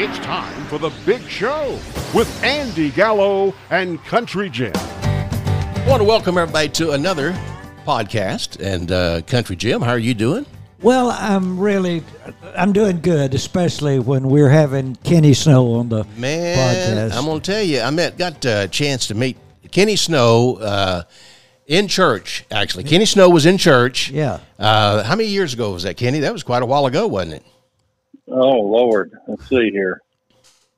It's time for the big show with Andy Gallo and Country Jim. I want to welcome everybody to another podcast. And uh, Country Jim, how are you doing? Well, I'm really, I'm doing good, especially when we're having Kenny Snow on the Man, podcast. I'm going to tell you, I met, got a chance to meet Kenny Snow uh, in church, actually. Kenny Snow was in church. Yeah. Uh, how many years ago was that, Kenny? That was quite a while ago, wasn't it? Oh Lord, let's see here.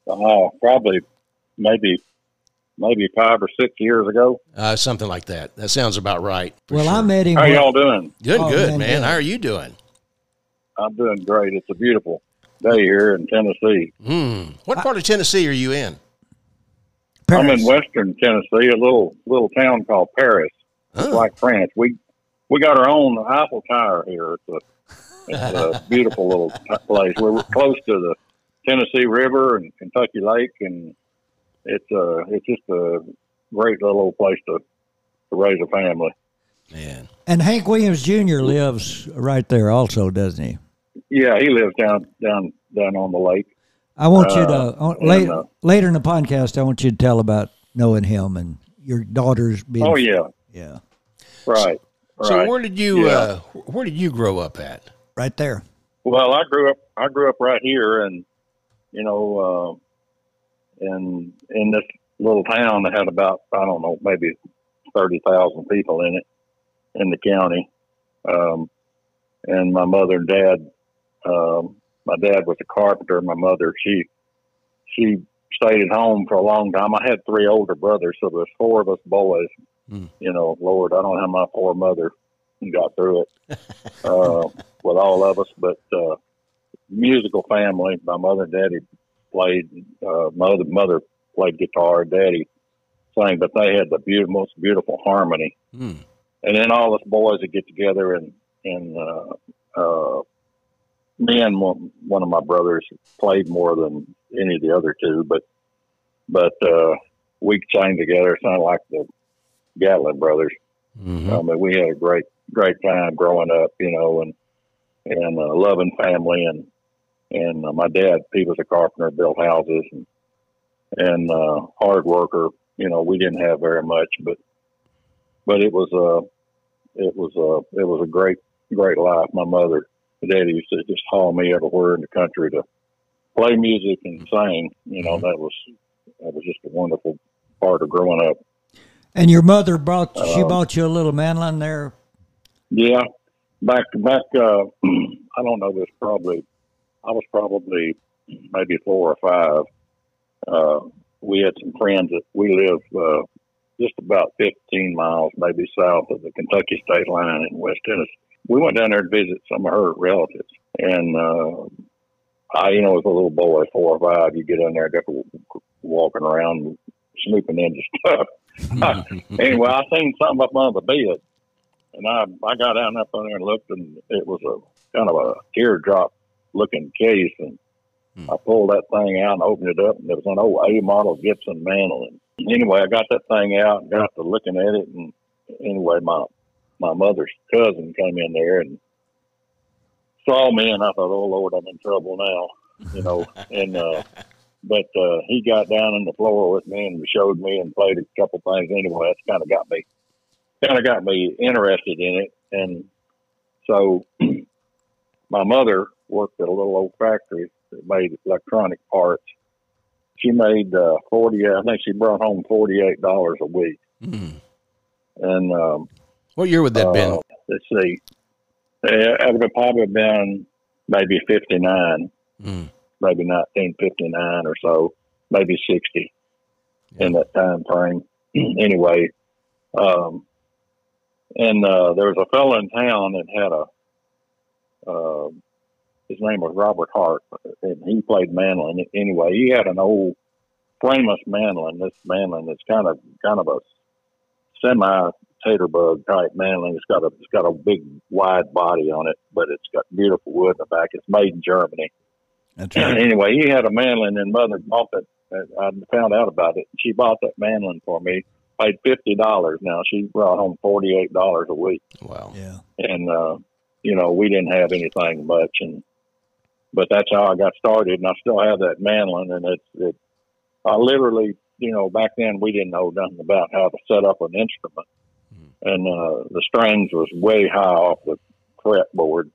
Oh, probably, maybe, maybe five or six years ago. Uh, something like that. That sounds about right. well, sure. I met him. How when- y'all doing? Good, Oh, good, man, man. good. How are you doing? I'm doing great. It's a beautiful day here in Tennessee. Hmm. What part of Tennessee are you in? I'm Paris. in Western Tennessee, a little little town called Paris, It's Oh. like France. We we got our own Eiffel Tower here. It's a it's a beautiful little t- place. We're close to the Tennessee River and Kentucky Lake, and it's uh it's just a great little place to to raise a family. Man. and Hank Williams Jr. lives right there also, doesn't he? Yeah, he lives down down down on the lake. I want you to, Uh, uh, and, late, uh, later in the podcast, I want you to tell about knowing him and your daughters being. Oh yeah, Yeah. right. Right. So where did you Yeah. uh, where did you grow up at? Right there. Well, I grew up. I grew up right here, and you know, uh, in in this little town that had about I don't know, maybe thirty thousand people in it in the county. Um, and my mother and dad. Um, my dad was a carpenter. My mother, she she stayed at home for a long time. I had three older brothers, so there's four of us boys. Hmm. You know, Lord, I don't have my poor mother got through it uh, with all of us, but uh, musical family. My mother and daddy played. Uh, mother mother played guitar. Daddy sang, but they had the beautiful, most beautiful harmony. Hmm. And then all us boys would get together and and uh, uh, me and one, one of my brothers played more than any of the other two, but but uh, we sang together. It sounded like the Gatlin brothers. Mhm. I mean, we had a great, great time growing up, you know, and and uh, loving family, and and uh, my dad, he was a carpenter, built houses, and and uh, hard worker. You know, we didn't have very much, but but it was a it was a it was a great, great life. My mother, my daddy used to just haul me everywhere in the country to play music and sing. You know, that was that was just a wonderful part of growing up. And your mother brought, she Um, bought you a little mandolin there. Yeah, back back. Uh, I don't know. This probably. I was probably maybe four or five. Uh, we had some friends that we live uh, just about 15 miles, maybe south of the Kentucky state line in West Tennessee. We went down there to visit some of her relatives, and uh, I, you know, as a little boy, four or five, you get in there, to walking around, snooping into stuff. anyway, I seen something up under the bed, and I I got down up on there and looked, and it was a kind of a teardrop looking case, and I pulled that thing out and opened it up, and it was an old A model Gibson mandolin. Anyway, I got that thing out and got to looking at it, and anyway, my my mother's cousin came in there and saw me, and I thought, oh Lord, I'm in trouble now, you know, and. uh but uh, he got down on the floor with me and showed me and played a couple things. Anyway, that's kind of got me kind of got me interested in it. And so my mother worked at a little old factory that made electronic parts. She made uh, forty. I think she brought home forty eight dollars a week. Hmm. And um, What year would that uh, been? let's see, uh, it would have probably been maybe fifty nine Hmm. maybe 1959 or so, maybe 60 in that time frame. anyway, um, and uh, there was a fellow in town that had a, uh, his name was Robert Hart, and he played mandolin. Anyway, he had an old Framus mandolin. This mandolin that's kind of kind of a semi tater bug type mandolin. It's got a it's got a big wide body on it, but it's got beautiful wood in the back. It's made in Germany That's right. anyway, he had a mandolin, and mother bought that. I found out about it. She bought that mandolin for me. Paid fifty dollars. Now she brought home forty eight dollars a week, Wow. Yeah. and uh, you know we didn't have anything much, and but that's how I got started, and I still have that mandolin, and it's it. I literally, you know, back then we didn't know nothing about how to set up an instrument, and uh, the strings was way high off the fretboard,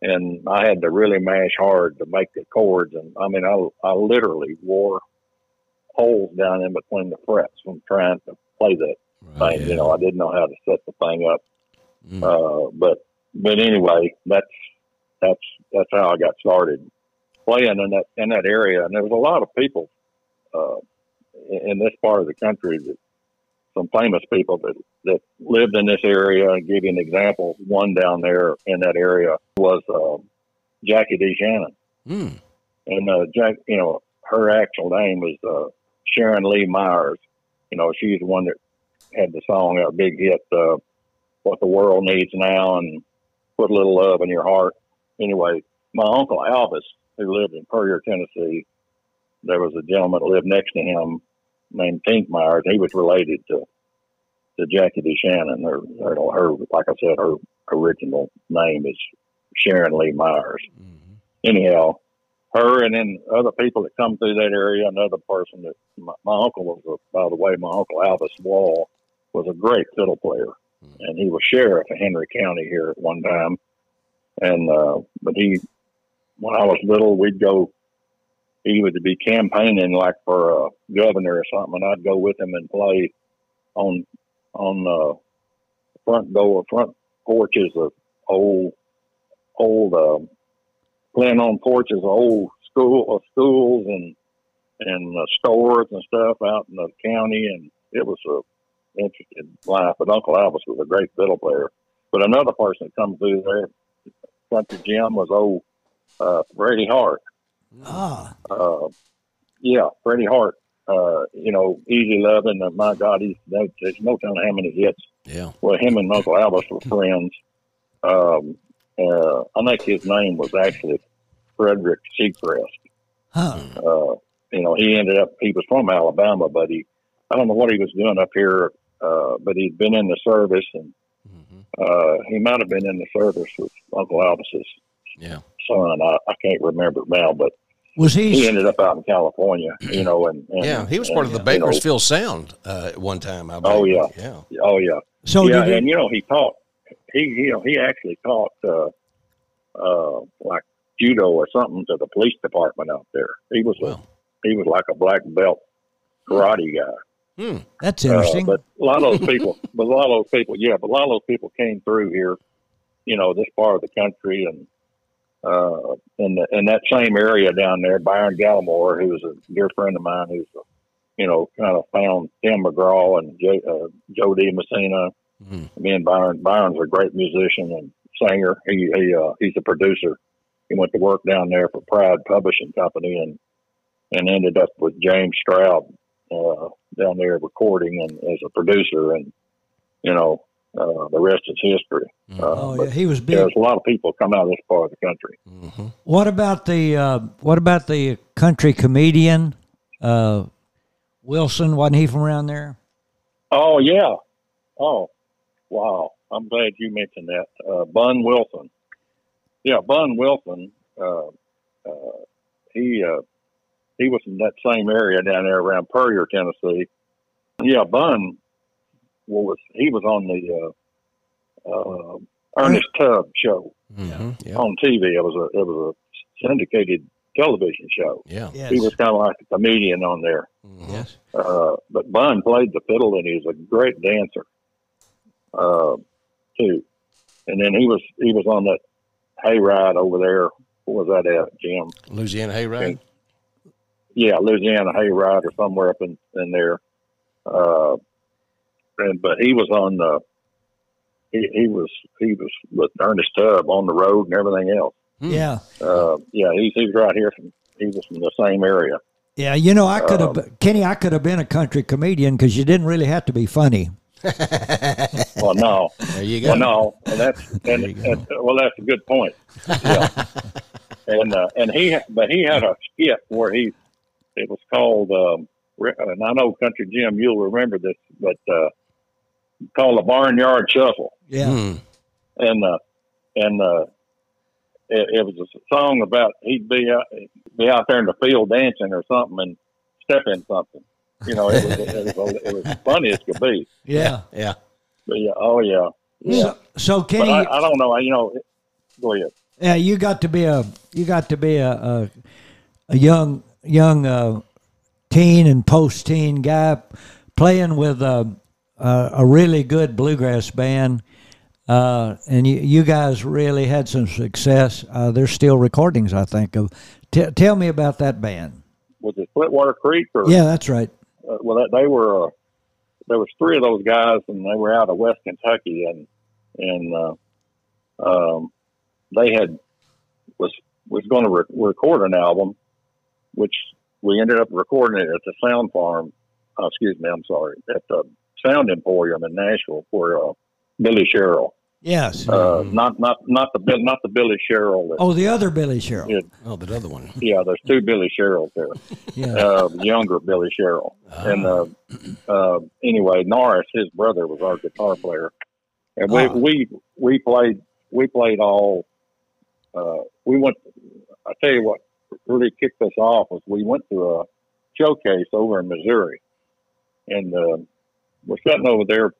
and I had to really mash hard to make the chords, and I mean, I I literally wore holes down in between the frets from trying to play that Right, thing. yeah. You know, I didn't know how to set the thing up. Mm. Uh, but but anyway, that's that's that's how I got started playing in that in that area. And there was a lot of people uh, in in this part of the country that some famous people that that lived in this area. I'll give you an example. One down there in that area was uh, Jackie DeShannon, Mm. and uh, Jack. You know, her actual name was uh, Sharon Lee Myers. You know, she's the one that had the song, a big hit, uh, "What the World Needs Now," and "Put a Little Love in Your Heart." Anyway, my uncle Alvis, who lived in Puryear, Tennessee, there was a gentleman that lived next to him named Tink Myers. He was related to to Jackie DeShannon. Her, her, her, like I said, her original name is Sharon Lee Myers. Anyhow, her and then other people that come through that area. Another person that my, my uncle was, a, by the way, my uncle Alvis Wall was a great fiddle player, and he was sheriff of Henry County here at one time. And uh, but he, when I was little, we'd go. He would be campaigning like for a governor or something, and I'd go with him and play on on uh, front door, front porches of old old uh, playing on porches of old school of schools and and uh, stores and stuff out in the county, and it was a interesting life. But Uncle Alvis was a great fiddle player. But another person that come through there, country Jim, was old uh, Freddie Hart. Ah, Uh, yeah, Freddie Hart. Uh, you know, easy loving. Uh, my God, he's no, there's no telling how many hits. Yeah. Well, him and Uncle Alvis were friends. Um, uh, I think his name was actually Frederick Segrest. huh. Uh, you know, he ended up, he was from Alabama, but he, I don't know what he was doing up here, uh, but he'd been in the service and, uh, he might have been in the service with Uncle Alvis's Yeah. son. I, I can't remember now, but Was he he? ended up out in California, you know, and, and Yeah. He was part of the and, you know, Bakersfield Sound uh, at one time. I Oh, yeah. Yeah. Oh yeah. So yeah, did he? and you know he taught. He you know he actually taught uh, uh, like judo or something to the police department out there. He was Wow. a he was like a black belt karate guy. Hmm. That's Uh, interesting. but a lot of those people, but a lot of those people, yeah, but a lot of those people came through here, you know, this part of the country and. Uh, in the, in that same area down there, Byron Gallimore, who was a dear friend of mine, who's, you know, kind of found Tim McGraw and J, uh, Jo Dee Messina, Mhm. me and Byron. Byron's a great musician and singer. He he uh, he's a producer. He went to work down there for Pride Publishing Company and and ended up with James Stroud uh, down there recording and as a producer. And you know uh, the rest is history. Uh, oh yeah, he was big. There's a lot of people come out of this part of the country. Mhm. What about the uh, what about the country comedian uh, Wilson? Wasn't he from around there? Oh yeah. Oh wow. I'm glad you mentioned that. Uh, Bun Wilson. Yeah, Bun Wilson. Uh, uh, he uh, he was in that same area down there around Puryear, Tennessee. Yeah, Bun was he was on the uh, uh, Ernest Tubb show Mhm. Yeah. on TV. It was a it was a syndicated television show. Yeah. Yes. He was kind of like a comedian on there. Mhm. yes. Uh, but Bun played the fiddle and he was a great dancer, uh, too. And then he was he was on that hayride over there. What was that at, Jim? Louisiana Hayride. Yeah, Louisiana hayride or somewhere up in in there. Uh, and but he was on the. He, he was he was with Ernest Tubb on the road and everything else. Hmm. Yeah. Uh, yeah, he's he's right here from he was from the same area. Yeah, you know, I could Um, have Kenny. I could have been a country comedian because you didn't really have to be funny. Well, no, There you go. Well, no, and that's and, and well, that's a good point. Yeah, and uh, and he but he had a skit where he it was called um, and I know Country Jim you'll remember this, but uh, called the Barnyard Shuffle, Yeah. Hmm. and uh, and uh, it, it was a song about he'd be out, be out there in the field dancing or something and step in something. You know, it was, it was, it was funny as could be. Yeah. Yeah. But yeah, oh yeah, yeah. So, so But Kenny, I, I don't know. You know, go ahead. yeah, you got to be a you got to be a a, a young young uh, teen and post teen guy playing with a a, a really good bluegrass band. Uh, and you, you guys really had some success. Uh, there's still recordings, I think. Of T- tell me about that band. Was it Splitwater Creek or? Yeah, that's right. Uh, well, they were. Uh, there was three of those guys, and they were out of West Kentucky, and and uh, um, they had was was going to re- record an album, which we ended up recording it at the Sound Farm. Uh, excuse me, I'm sorry, at the Sound Emporium in Nashville for uh, Billy Sherrill. Yes. Uh, Not not not the Bill- not the Billy Sherrill. That, oh, the other Billy Sherrill. Yeah. Oh, the other one. Yeah, there's two Billy Sherrills there. Yeah. uh, younger Billy Sherrill. And uh, uh, anyway, Norris, his brother, was our guitar player, and we Ah. we we played we played all. Uh, we went. I tell you what really kicked us off was we went to a showcase over in Missouri, and uh, we're sitting over there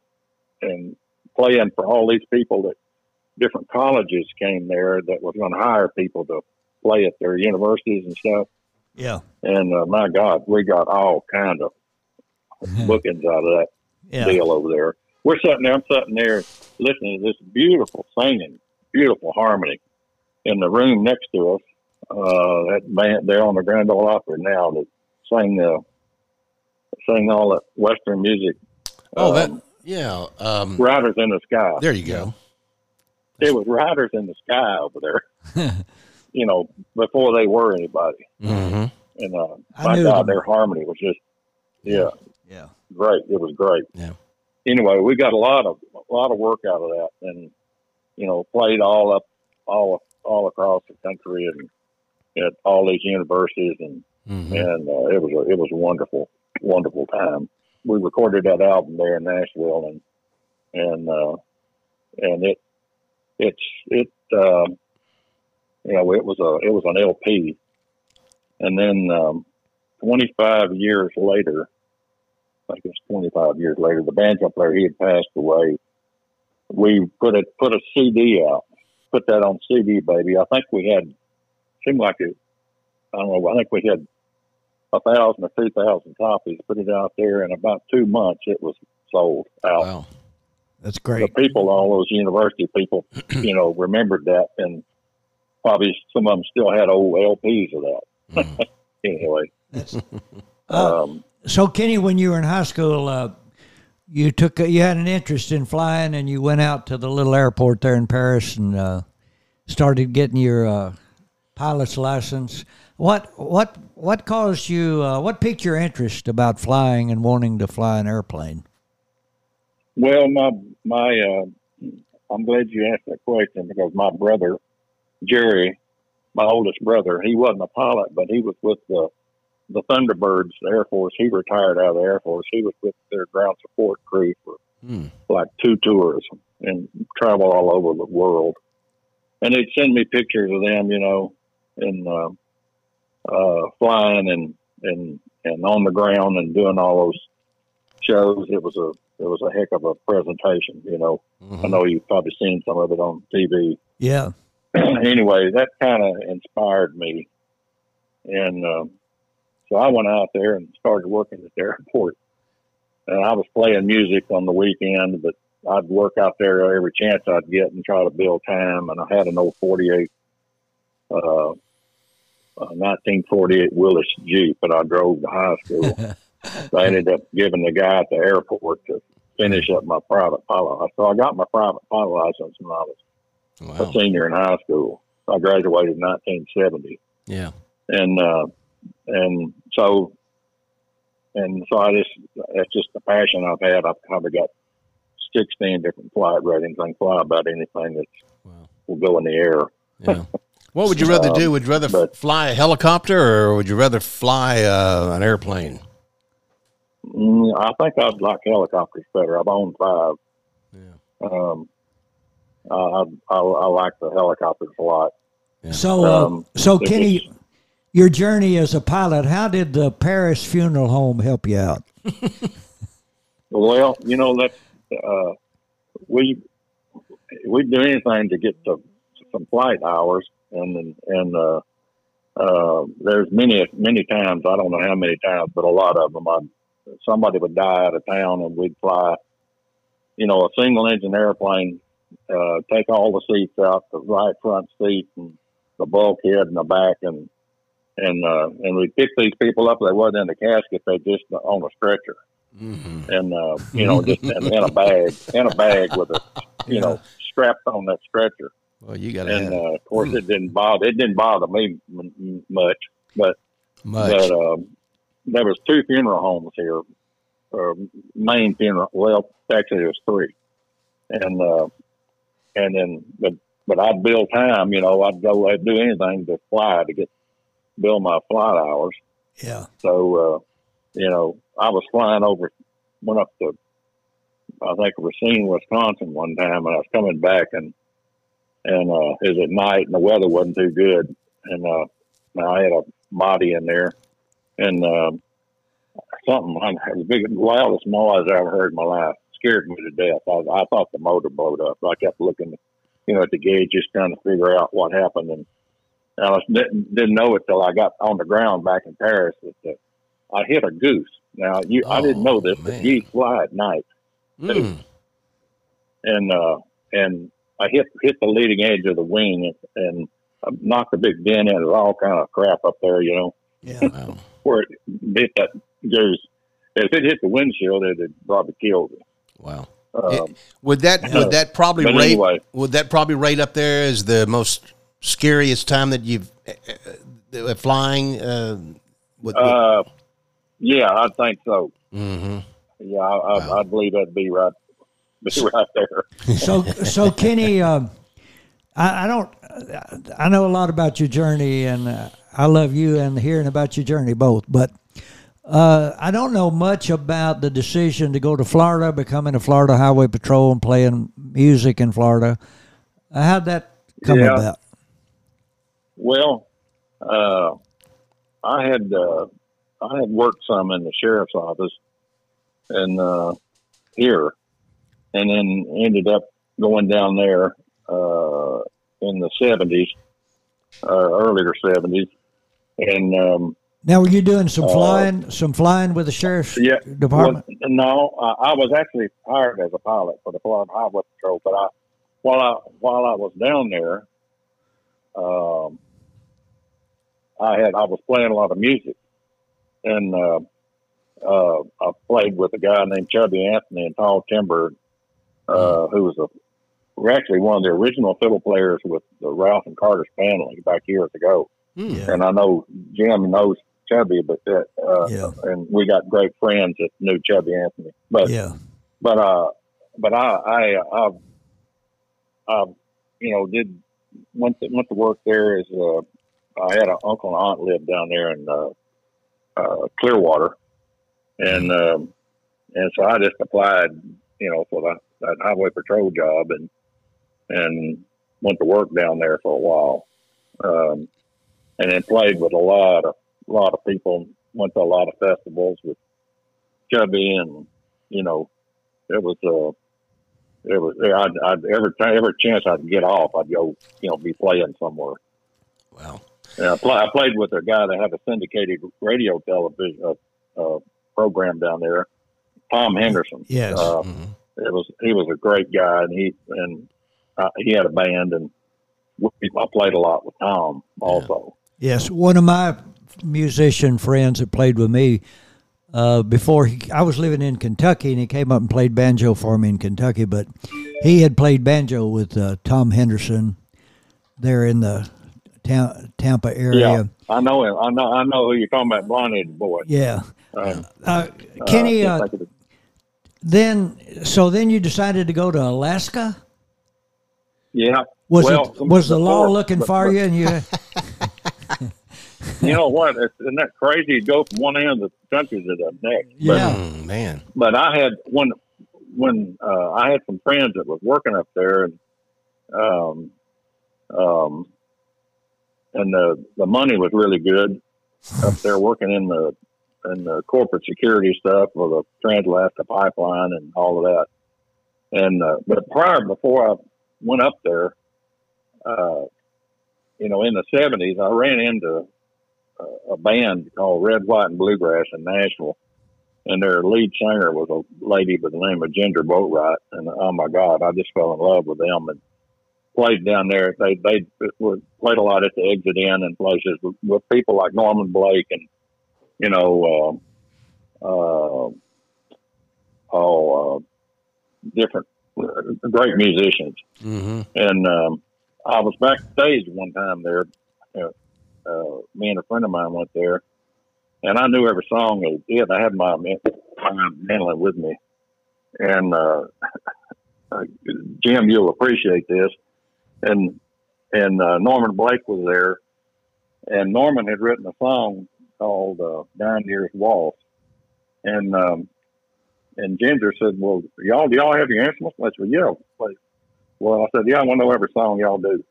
and playing for all these people that different colleges came there that was going to hire people to play at their universities and stuff. yeah. And uh, my God, we got all kind of bookings out of that Yeah. deal over there. We're sitting there, I'm sitting there listening to this beautiful singing, beautiful harmony in the room next to us. Uh, that band, they're on the Grand Ole Opry now that sing, uh, sing all that Western music. Oh, that. Yeah. Um, Riders in the Sky. there you go. It was Riders in the Sky over there, you know, before they were anybody. hmm And uh, I my God, them. their harmony was just, yeah, Yeah. great. It was great. Yeah. Anyway, we got a lot of a lot of work out of that, and you know, played all up, all all across the country, and at all these universities, and hmm and uh, it was a it was a wonderful wonderful time. We recorded that album there in Nashville, and and uh, and it it's it um, you know it was a it was an LP, and then um, 25 years later, I think it's 25 years later, the banjo player he had passed away. We put it put a CD out, put that on CD, baby. I think we had seemed like it. I don't know. I think we had a thousand or two thousand copies. Put it out there in about two months. It was sold out. Wow. That's The great. people, all those university people, you know, remembered that, and probably some of them still had old LPs of that. Mm. Anyway, Uh, um, So, Kenny, when you were in high school, uh, you took you had an interest in flying, and you went out to the little airport there in Paris and uh, started getting your uh, pilot's license. What what what caused you? Uh, what piqued your interest about flying and wanting to fly an airplane? Well, my my, uh, I'm glad you asked that question because my brother Jerry, my oldest brother, he wasn't a pilot, but he was with the the Thunderbirds Air Force. He retired out of the Air Force. He was with their ground support crew for Hmm. like two tours and travel all over the world. And they'd send me pictures of them, you know, and uh, uh, flying and and and on the ground and doing all those shows. It was a it was a heck of a presentation, you know. I know you've probably seen some of it on TV. Yeah, anyway, that kind of inspired me, and um, so I went out there and started working at the airport. And I was playing music on the weekend, but I'd work out there every chance I'd get and try to build time. And I had an old '48, uh, uh, 1948 Willys Jeep that I drove to high school. so I ended up giving the guy at the airport to finish up my private pilot. So I got my private pilot license when I was a senior in high school. I graduated in 1970, Yeah. and uh, and so and so I just that's just the passion I've had. I've probably got 16 different flight ratings. I can fly about anything that Wow. will go in the air. Yeah. What would you rather do? Would you rather but- fly a helicopter or would you rather fly uh, an airplane? Mm, I think I'd like helicopters better. I've owned five. Yeah. Um, I, I, I, I like the helicopters a lot. So, uh, Um, so it Kenny, your journey as a pilot, how did the Paris Funeral Home help you out? Well, you know that uh, we we do anything to get to some flight hours, and and uh, uh, there's many many times I don't know how many times, but a lot of them. I, somebody would die out of town, and we'd fly, you know, a single engine airplane, uh, take all the seats out, the right front seat, and the bulkhead in the back, and and uh, and we'd pick these people up. They wasn't in the casket; they just on a stretcher and uh, you know, just in, in a bag, in a bag with a, you know, strapped on that stretcher. Well, you got to And uh, of course, it didn't bother. It didn't bother me much, but much. but um, there was two funeral homes here, or main funeral. Well, actually, there was three, and uh, and then but but I'd bill time. You know, I'd go. I'd do anything to fly to get bill my flight hours. Yeah. So, uh, you know, I was flying over, went up to, I think Racine, Wisconsin one time, and I was coming back, and and uh, it was at night, and the weather wasn't too good, and uh, I had a body in there, and um, something, was the biggest, loudest noise I ever heard in my life, scared me to death. I, I thought the motor blowed up. I kept looking, you know, at the gauge, just trying to figure out what happened, and I was, didn't, didn't know it till I got on the ground back in Paris that uh, I hit a goose. Now you, I didn't know this, but geese fly at night, Mm. and uh, and I hit hit the leading edge of the wing and, and I knocked a big dent in it. All kind of crap up there, you know, Yeah. Wow. where it hit that goose. If it hit the windshield, it had probably killed it. Wow. Um, Would that would that probably rate anyway. would that probably rate up there as the most scariest time that you've uh, uh, flying? Uh, with, uh, yeah, I think so. hmm Yeah, I, I, Wow. I believe that'd be right, be right there. So, so Kenny, um, I, I don't, I know a lot about your journey, and uh, I love you and hearing about your journey both. But uh, I don't know much about the decision to go to Florida, becoming a Florida Highway Patrol, and playing music in Florida. Uh, how'd that come Yeah. about? Well, uh, I had uh, I had worked some in the sheriff's office and uh, here, and then ended up going down there uh, in the seventies, uh, earlier seventies, and um, Now, were you doing some flying, some flying with the sheriff's Uh, yeah, department? Well, no, I, I was actually hired as a pilot for the Florida Highway Patrol, but I while I while I was down there, um, I had I was playing a lot of music, and uh, uh, I played with a guy named Chubby Anthony and Tall Timber, uh, who was a were actually one of the original fiddle players with the Ralph and Carter's family back years ago. Yeah. And I know Jim knows Chubby, but that, uh, Yeah. and we got great friends that knew Chubby Anthony. But Yeah. but uh, but I I I, I you know did went to, went to work there as uh, I had an uncle and aunt lived down there in uh, uh, Clearwater, and um, and so I just applied you know for the that highway patrol job and and went to work down there for a while, um, and then played with a lot of a lot of people. Went to a lot of festivals with Chubby and you know it was uh it was I'd, I'd every time every chance I'd get off I'd go you know be playing somewhere. Wow. And I, play, I played with a guy that had a syndicated radio television uh, uh, program down there, Tom Henderson. Yes. Uh, Mhm. It was he was a great guy, and he and uh, he had a band, and we, I played a lot with Tom also. Yes, one of my musician friends that played with me uh, before he, I was living in Kentucky, and he came up and played banjo for me in Kentucky. But he had played banjo with uh, Tom Henderson there in the Ta- Tampa area. Yeah, I know him. I know I know who you're talking about, blonde-headed boy. Yeah. Um, Uh, Kenny, I uh, can't think of the- then so then you decided to go to Alaska. yeah. Was well, it was the law before- looking but- for but you? And you You know what? It's, isn't that crazy? You go from one end of the country to the next. But, yeah, Mm, man. but I had when when uh, I had some friends that was working up there, and um, um, and the the money was really good up there working in the in the corporate security stuff for the Trans-Alaska Pipeline and all of that. And uh, but prior before I went up there, uh, you know, in the seventies, I ran into a, a band called Red, White, and Bluegrass in Nashville, and their lead singer was a lady by the name of Ginger Boatwright. And oh my God, I just fell in love with them and played down there. They they played a lot at the Exit Inn and places with, with people like Norman Blake and you know, uh, uh, all uh, different uh, great musicians. Mm-hmm. And um, I was backstage one time there. Uh, me and a friend of mine went there, and I knew every song they did. I had my my mandolin with me, and uh, Jim, you'll appreciate this. And and uh, Norman Blake was there, and Norman had written a song called uh, Nine Years Waltz, and um, and Ginger said, "Well, y'all do y'all have your instruments?" I said, "Yeah." Play. Well, I said, "Yeah, I want to know every song y'all do."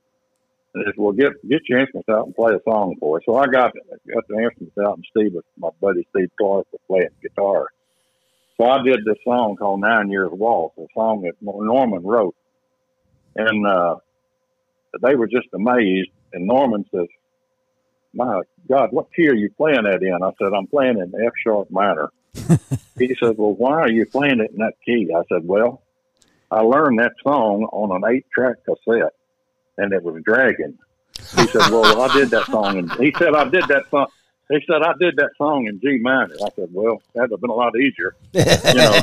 And they said, "Well, get get your instruments out and play a song for us." So I got got the instruments out, and Steve, my buddy Steve Clark, was playing guitar. So I did this song called Nine Years Waltz, a song that Norman wrote, and uh, they were just amazed. And Norman says, my God, what key are you playing that in? I said, I'm playing in F sharp minor. he said, Well, why are you playing it in that key? I said, Well, I learned that song on an eight track cassette and it was dragging. He said, Well, I did that song and he said I did that song he said I did that song in G minor. I said, Well, that'd have been a lot easier. You know.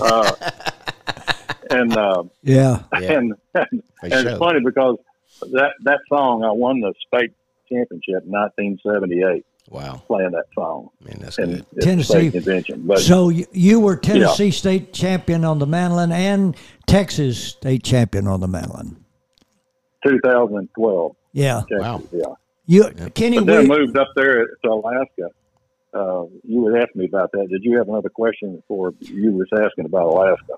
Uh, and uh, Yeah. Yeah. and, and, and it's funny because that that song I won the state championship in 1978 Wow, playing that song man, that's in good. Tennessee. state convention. But So you, you were Tennessee state champion on the mandolin and Texas state champion on the mandolin. 2012, Yeah. Texas, Wow. yeah. You Kenny But then we, moved up there to Alaska. Uh, you would ask me about that. Did you have another question before you was asking about Alaska?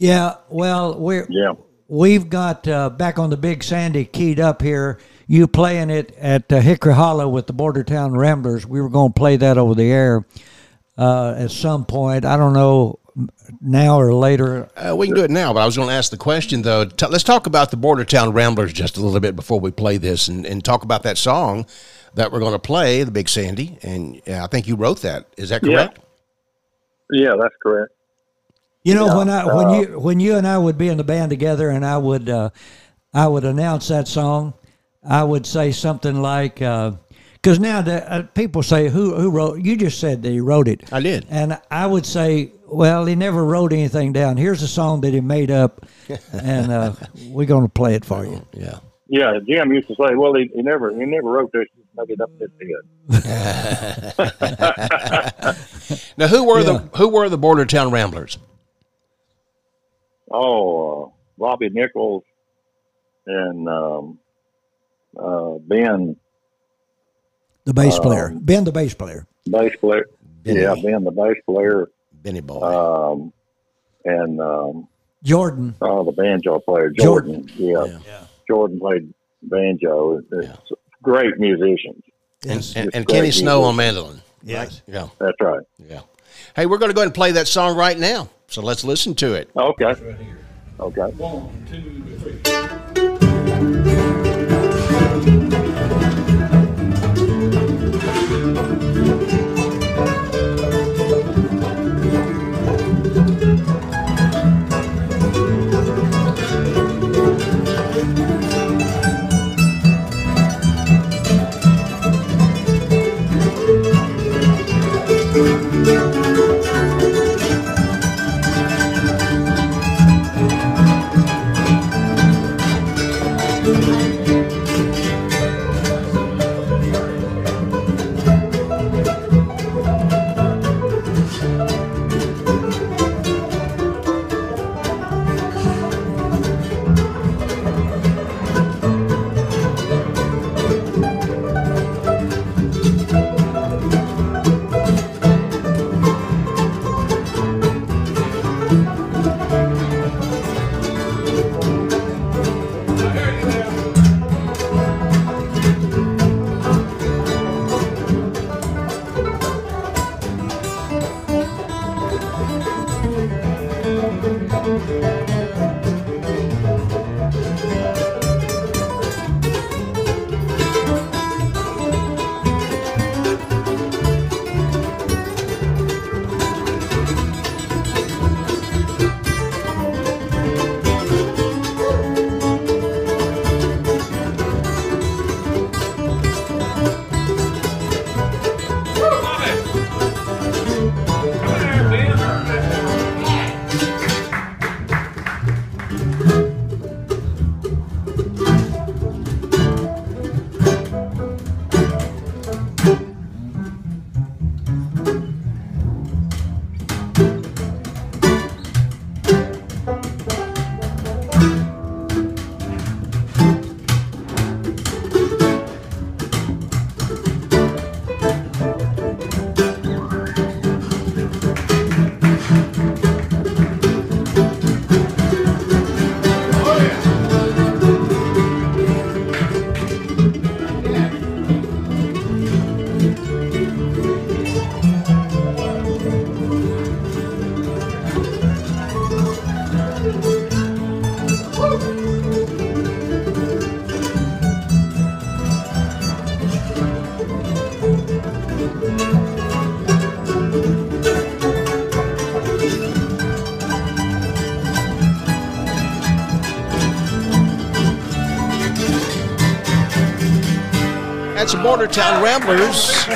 Yeah, well, we're Yeah. we've got uh, back on the Big Sandy keyed up here. You playing it at uh, Hickory Hollow with the Bordertown Ramblers. We were going to play that over the air uh, at some point. I don't know now or later. Uh, we can do it now, but I was going to ask the question though. T- let's talk about the Bordertown Ramblers just a little bit before we play this, and, and talk about that song that we're going to play, the Big Sandy. And I think you wrote that. Is that correct? Yeah, that's correct. You know Yeah, when I when uh, you when you and I would be in the band together, and I would uh, I would announce that song. I would say something like, because now the, uh, people say who who wrote. You just said that he wrote it. I did. And I would say, well, he never wrote anything down. Here's a song that he made up, and uh, we're going to play it for you. Yeah. Yeah, Jim used to say, "Well, he, he never he never wrote this. He made it up in his head." Now, who were Yeah. the who were the Border Town Ramblers? Oh, uh, Bobby Nichols and um, uh, Ben, The bass player, Um, Ben, the bass player. bass player. Benny. Yeah, Ben, the bass player, Benny Boy. um, and um, Jordan. oh, the banjo player, Jordan. Yeah. Yeah. Jordan played banjo. It's great musicians. and and, and great Kenny Snow on mandolin. Yes. Yeah. That's right. Yeah. Hey, we're going to go ahead and play that song right now. So let's listen to it. Okay. Okay. One, two, three. Bordertown Ramblers.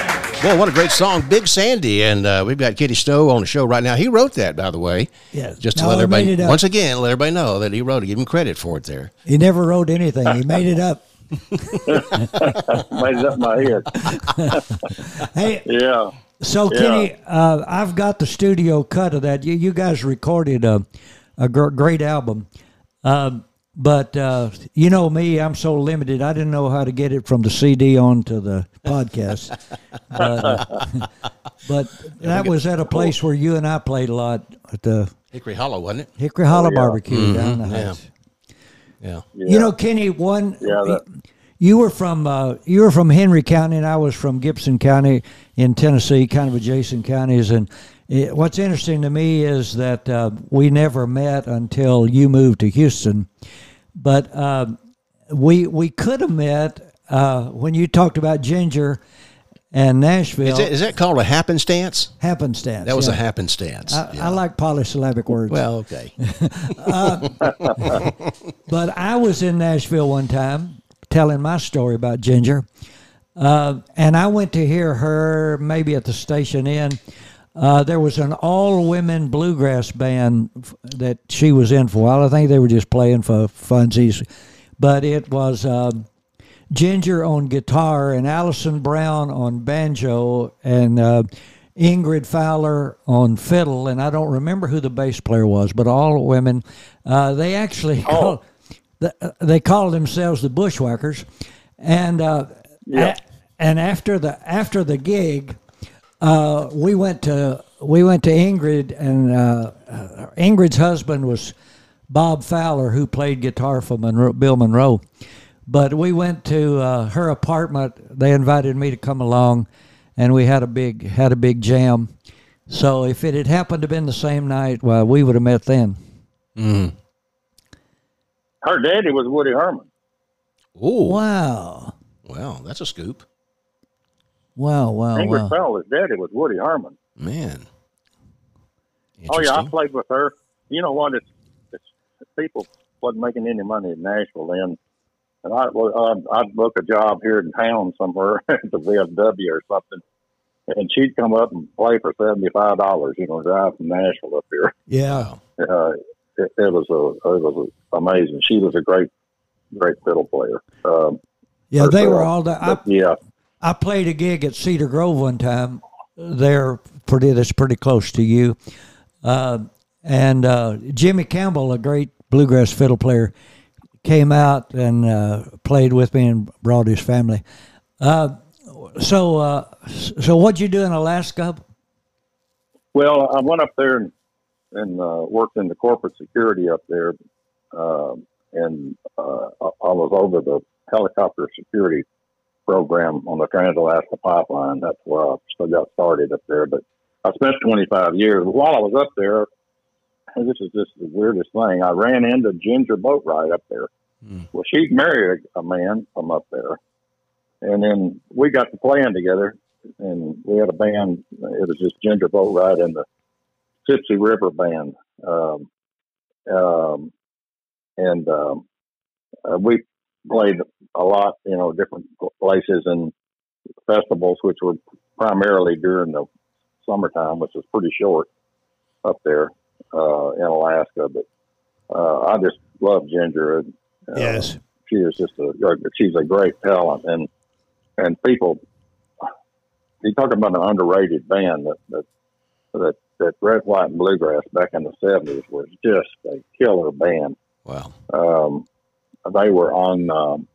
Boy, what a great song, Big Sandy, and uh, we've got Kenny Snow on the show right now. He wrote that, by the way. Yes. Just to No, let I made everybody, it up. once again, let everybody know that he wrote it. Give him credit for it there. He never wrote anything. He made it up. Made it up in my head. Hey, Yeah. so Yeah. Kenny, uh, I've got the studio cut of that. You, you guys recorded a, a gr- great album. Um, but uh, you know me, I'm so limited. I didn't know how to get it from the CD onto the podcast. but, uh, but that was at a place where you and I played a lot at the Hickory Hollow, wasn't it? Hickory Hollow yeah. Barbecue down the yeah. heights. Yeah. You know, Kenny, one Yeah, that- you were from uh, you were from Henry County, and I was from Gibson County in Tennessee, kind of adjacent counties. And it, what's interesting to me is that uh, we never met until you moved to Houston, but uh, we we could have met uh, when you talked about Ginger and Nashville. Is that, is that called a happenstance? happenstance. That was yeah. a happenstance. I, Yeah. I like polysyllabic words. well, okay. But I was in Nashville one time telling my story about Ginger, uh, and I went to hear her maybe at the station inn. Uh, there was an all-women bluegrass band f- that she was in for a while. I think they were just playing for funsies, but it was um, Ginger on guitar and Alison Brown on banjo and uh, Ingrid Fowler on fiddle. And I don't remember who the bass player was, but all women. Uh, they actually called, th- uh, they called themselves the Bushwhackers, and uh, Yeah. a- and after the after the gig, uh, we went to we went to Ingrid, and uh, uh, Ingrid's husband was Bob Fowler, who played guitar for Monroe, Bill Monroe. But we went to uh, her apartment. They invited me to come along, and we had a big had a big jam. So if it had happened to have been the same night, well, we would have met then. Her daddy was Woody Herman. Oh, Wow, wow, that's a scoop, wow, wow, Ingrid wow. Fowler's daddy was Woody Herman. man. Oh yeah, I played with her. You know what? It's, it's people wasn't making any money in Nashville then, and I well, I'd, I'd book a job here in town somewhere at the VFW or something, and she'd come up and play for seventy five dollars. You know, drive from Nashville up here. Yeah, Uh, it, it was a it was a, amazing. She was a great great fiddle player. Um, yeah. They but, were all. The, I, but yeah, I played a gig at Cedar Grove one time. They're pretty. That's pretty close to you. Uh, and uh, Jimmy Campbell, a great bluegrass fiddle player, came out and uh, played with me and brought his family. Uh, so, uh, so what'd you do in Alaska? Well, I went up there and, and uh, worked in the corporate security up there, um, and I was over the helicopter security program on the Trans-Alaska Pipeline. That's where I still got started up there. But I spent 25 years. While I was up there, this is just the weirdest thing, I ran into Ginger Boatwright up there. Well, she'd married a, a man from up there, and then we got to playing together and we had a band. It was just Ginger Boatwright and the Tipsy River Band, um, um, and um, uh, we played a lot, you know, different places and festivals, which were primarily during the summertime, which was pretty short up there uh, in Alaska. But uh, I just love Ginger. And, uh, she is just a she's a great talent and and people you talk about an underrated band that that that, that red white and bluegrass back in the seventies was just a killer band Wow. um they were on um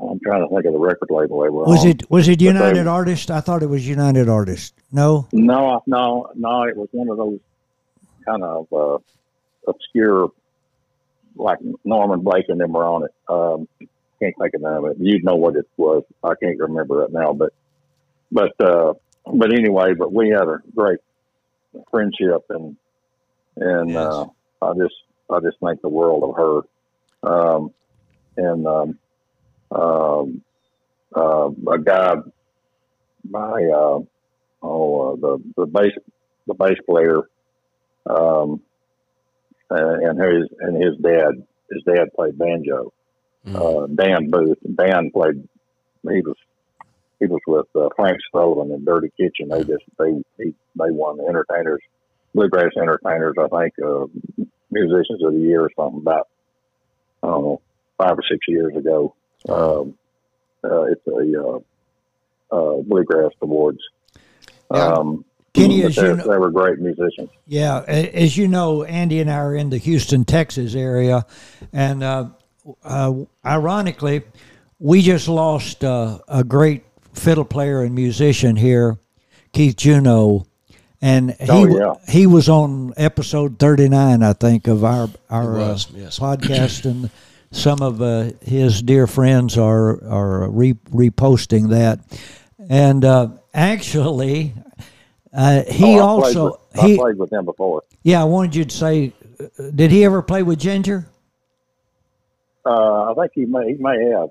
I'm trying to think of the record label they were Was on. it was it they- United Artists? I thought it was United Artists. No. No, no, no. It was one of those kind of uh, obscure, like Norman Blake and them were on it. Um, can't think of the name of it. You'd know what it was. I can't remember it now, but but uh, but anyway, but we had a great friendship, and and Yes. uh, I just I just think the world of her. Um, and um, um, uh, a guy, my uh, oh uh, the the bass the bass player, um, and, and his and his dad his dad played banjo. Uh, Dan Booth Dan played he was he was with uh, Frank Solivan and Dirty Kitchen. They just they he, they won the entertainers bluegrass entertainers. I think uh, musicians of the year or something about I don't know five or six years ago. Um, uh, it's a uh, uh, bluegrass awards. Yeah. Um, Kenny, as you they, know- they were great musicians. Yeah, as you know, Andy and I are in the Houston, Texas area, and uh, uh, ironically, we just lost uh, a great fiddle player and musician here, Keith Juno, and he Oh, yeah. he was on episode thirty nine, I think, of our our was, uh, yes. podcast, and some of uh, his dear friends are are re- reposting that, and uh, actually. Uh, he Oh, I also played with, he I played with him before. yeah, I wanted you to say, uh, did he ever play with Ginger? Uh, I think he may he may have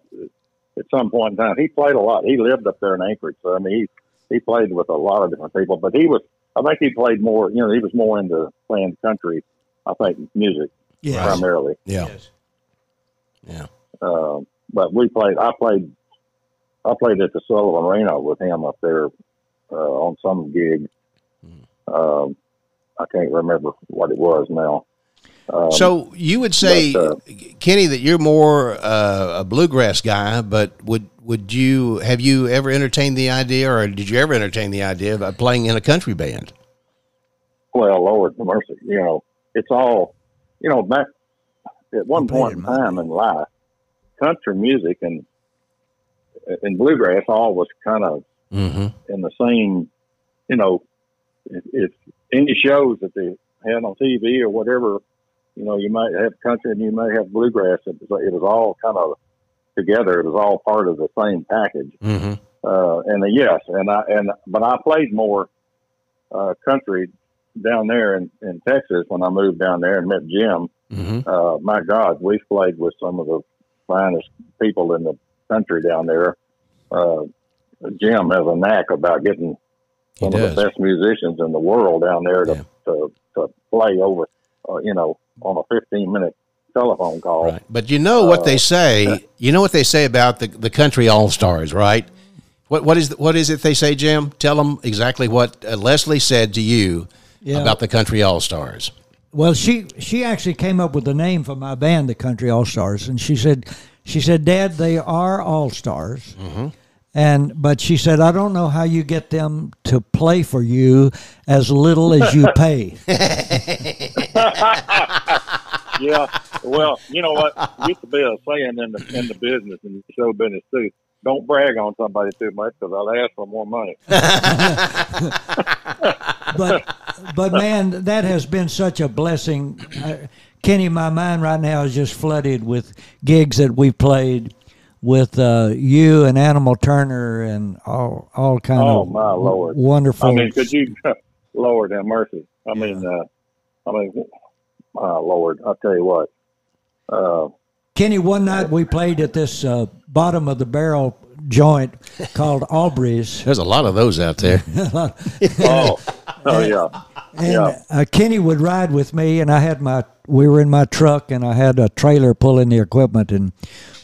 at some point in time. He played a lot. He lived up there in Anchorage, so I mean he he played with a lot of different people. But he was I think he played more. You know, he was more into playing country. I think music primarily. Yeah. Yeah. Um, but we played. I played. I played at the Sullivan Arena with him up there uh, on some gig. Um, I can't remember what it was now. Um, So you would say, but, uh, Kenny, that you're more uh, a bluegrass guy, but would would you have you ever entertained the idea, or did you ever entertain the idea of playing in a country band? Well, Lord mercy, you know, it's all, you know, back at one point in in my time in life, country music and and bluegrass all was kind of Mm-hmm. in the same, you know, if, if any shows that they had on TV or whatever, you know, you might have country and you may have bluegrass. It was, it was all kind of together. It was all part of the same package. Mm-hmm. Uh, and uh, yes, and I and but I played more uh, country down there in, in Texas when I moved down there and met Jim. Mm-hmm. Uh, my God, we've played with some of the finest people in the country down there. Uh, Jim has a knack about getting He some does. of the best musicians in the world down there to Yeah. to, to play over, uh, you know, on a 15 minute telephone call. Right. But you know what Uh, they say. You know what they say about the the country all stars, right? What what is what is it they say, Jim? Tell them exactly what uh, Leslie said to you Yeah. about the country all stars. Well, she she actually came up with the name for my band, the Country All Stars, and she said she said, Dad, they are all stars. And but she said, I don't know how you get them to play for you as little as you pay. yeah. Well, you know what? Used to be a saying in the in the business and the show business too. Don't brag on somebody too much because I'll ask for more money. but but man, that has been such a blessing. Kenny, my mind right now is just flooded with gigs that we've played with uh, you and Animal Turner and all all kind Oh, of my Lord. wonderful. I mean, could you, Lord have mercy? I mean, uh, I mean, my Lord, I'll tell you what. Uh, Kenny, one night we played at this uh, bottom of the barrel joint called Aubrey's. There's a lot of those out there. oh, oh yeah. And Yeah. uh, Kenny would ride with me, and I had my we were in my truck, and I had a trailer pulling the equipment. And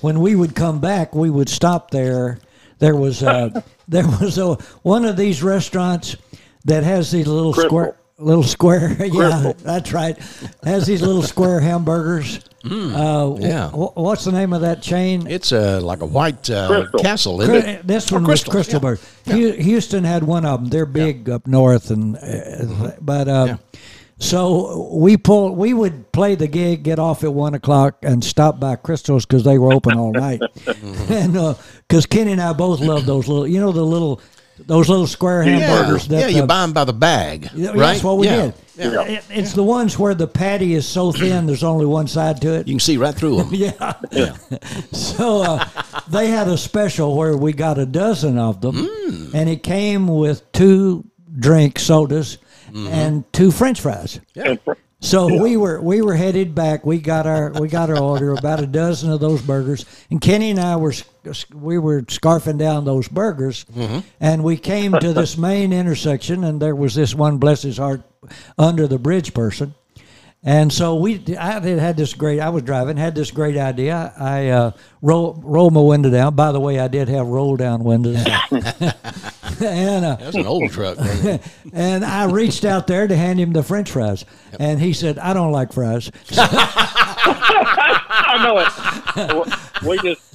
when we would come back, we would stop there. There was uh, there was a, one of these restaurants that has these little Krystal. square little square. yeah, Krystal. that's right. Has these little square hamburgers. Uh, yeah. wh- what's the name of that chain? It's uh, like a white uh, castle, isn't Cri- it? This Or one Krystal, was Krystal yeah. Bird. Hu- Houston had one of them. They're big up north, and uh, but uh, Yeah. so we pull. We would play the gig, get off at one o'clock, and stop by Krystals because they were open all night. and because Kenny and I both love those little, you know, the little. Those little square hamburgers. yeah. that, You uh, buy them by the bag, yeah, right? That's what we yeah. did. Yeah. It- it's the ones where the patty is so thin, there's only one side to it. You can see right through them. Yeah. yeah. so uh, they had a special where we got a dozen of them, Mm. and it came with two drink sodas Mm-hmm. and two French fries. And fr- So we were we were headed back. We got our we got our order about a dozen of those burgers, and Kenny and I were we were scarfing down those burgers, Mm-hmm. and we came to this main intersection, and there was this one bless his heart under the bridge person, And so we, I had had this great. I was driving, had this great idea. I uh, roll roll my window down. By the way, I did have roll down windows, and uh, That's an old truck. and I reached out there to hand him the French fries, and he said, "I don't like fries." I know it. We just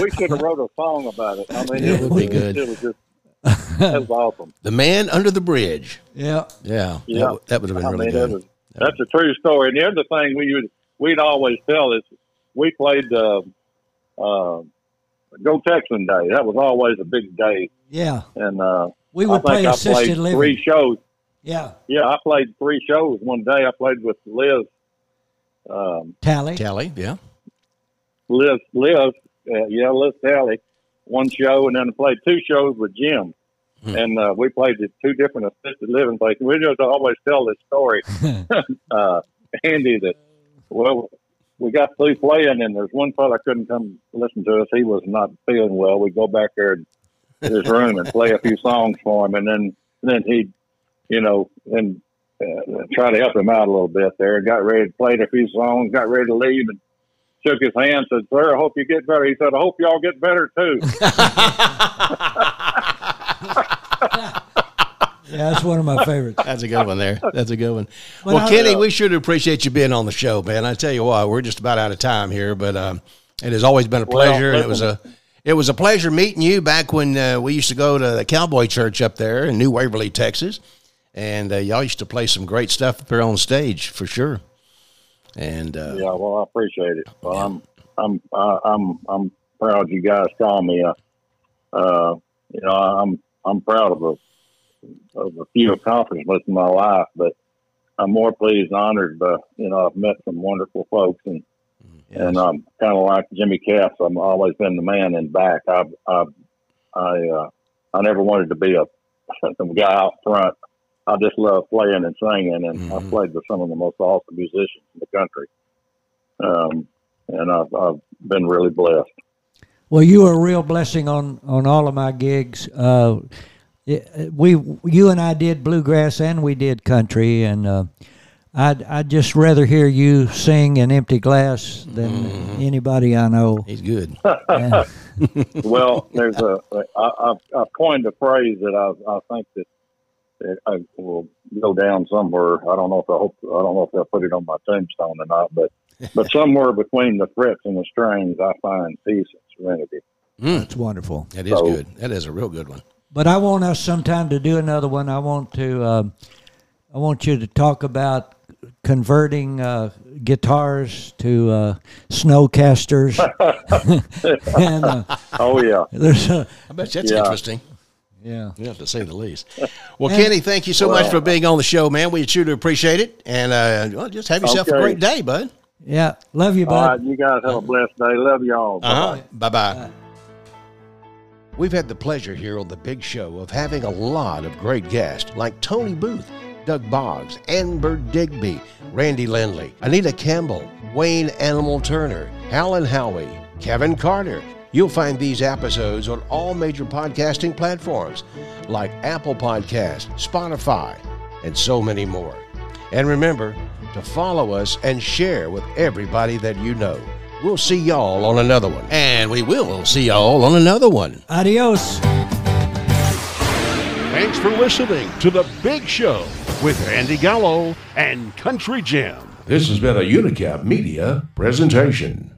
we should have wrote a song about it. I mean, It it, would was, be good. It was just that was awesome. The man under the bridge. yeah, Yeah, Yeah. that, that would have been I really mean, good. That was, that's a true story. And the other thing we would we'd always tell is we played uh, uh, Go Texan Day. That was always a big day, yeah. and uh, We I would think play I assisted played living. three shows. Yeah, Yeah, I played three shows one day. I played with Liz, um, tally. Tally, yeah. Liz, Liz, uh, yeah, Liz Tally. one show, and then I played two shows with Jim. And uh, we played at two different assisted living places. We just always tell this story, uh, Andy, that, well, we got through playing, and there's one fella couldn't come listen to us. He was not feeling well. We'd go back there to his room and play a few songs for him, and then then he'd, you know, and uh, try to help him out a little bit there. Got ready to play a few songs, got ready to leave, and shook his hand, said, "Sir, I hope you get better." He said, "I hope y'all get better too." Yeah, that's one of my favorites. That's a good one there. That's a good one. Well, Well, I- Kenny, we sure do appreciate you being on the show, man. I tell you what, we're just about out of time here, but um, it has always been a pleasure. and it was a it was a pleasure meeting you back when uh, we used to go to the Cowboy Church up there in New Waverly, Texas, and uh, y'all used to play some great stuff up there on stage for sure. And uh, Yeah, well, I appreciate it. Well, I'm, I'm, I'm, I'm proud you guys call me. Uh, uh, you know, I'm, I'm proud of a, of a few accomplishments in my life, but I'm more pleased and honored. by, you know, I've met some wonderful folks, and and I'm kind of like Jimmy Capps. I've always been the man in back. I've, I've I, uh, I never wanted to be a some guy out front. I just love playing and singing, and I've played with some of the most awesome musicians in the country. Um, and I've, I've been really blessed. Well, you were a real blessing on on all of my gigs. Uh, it, we, you and I did bluegrass and we did country, and uh, I'd I'd just rather hear you sing an empty glass than anybody I know. he's good. Yeah. well, there's a I, I've, I've coined a phrase that I, I think that, that I will go down somewhere. I don't know if I hope I don't know if they'll put it on my tombstone or not, but but somewhere between the frets and the strings, I find peace and serenity. That's wonderful. That is So- good. That is a real good one. But I want us sometime to do another one. I want to, um, I want you to talk about converting uh, guitars to uh, snowcasters. and uh, Oh yeah, there's a, I bet that's Yeah. interesting. yeah. Yeah, to say the least. Well, Kenny, thank you so much for being on the show, man. We sure appreciate it. And uh, well, just have yourself a great day, bud. Yeah, love you, all right. You guys have a blessed day. Love y'all. Uh-huh. Bye bye. We've had the pleasure here on The Big Show of having a lot of great guests like Tony Booth, Doug Boggs, Amber Digby, Randy Lindley, Anita Campbell, Wayne Animal Turner, Alan Howie, Kevin Carter. You'll find these episodes on all major podcasting platforms like Apple Podcast, Spotify, and so many more. And remember to follow us and share with everybody that you know. We'll see y'all on another one. And we will see y'all on another one. Adios. Thanks for listening to The Big Show with Andy Gallo and Country Jim. This has been a Unicap Media presentation.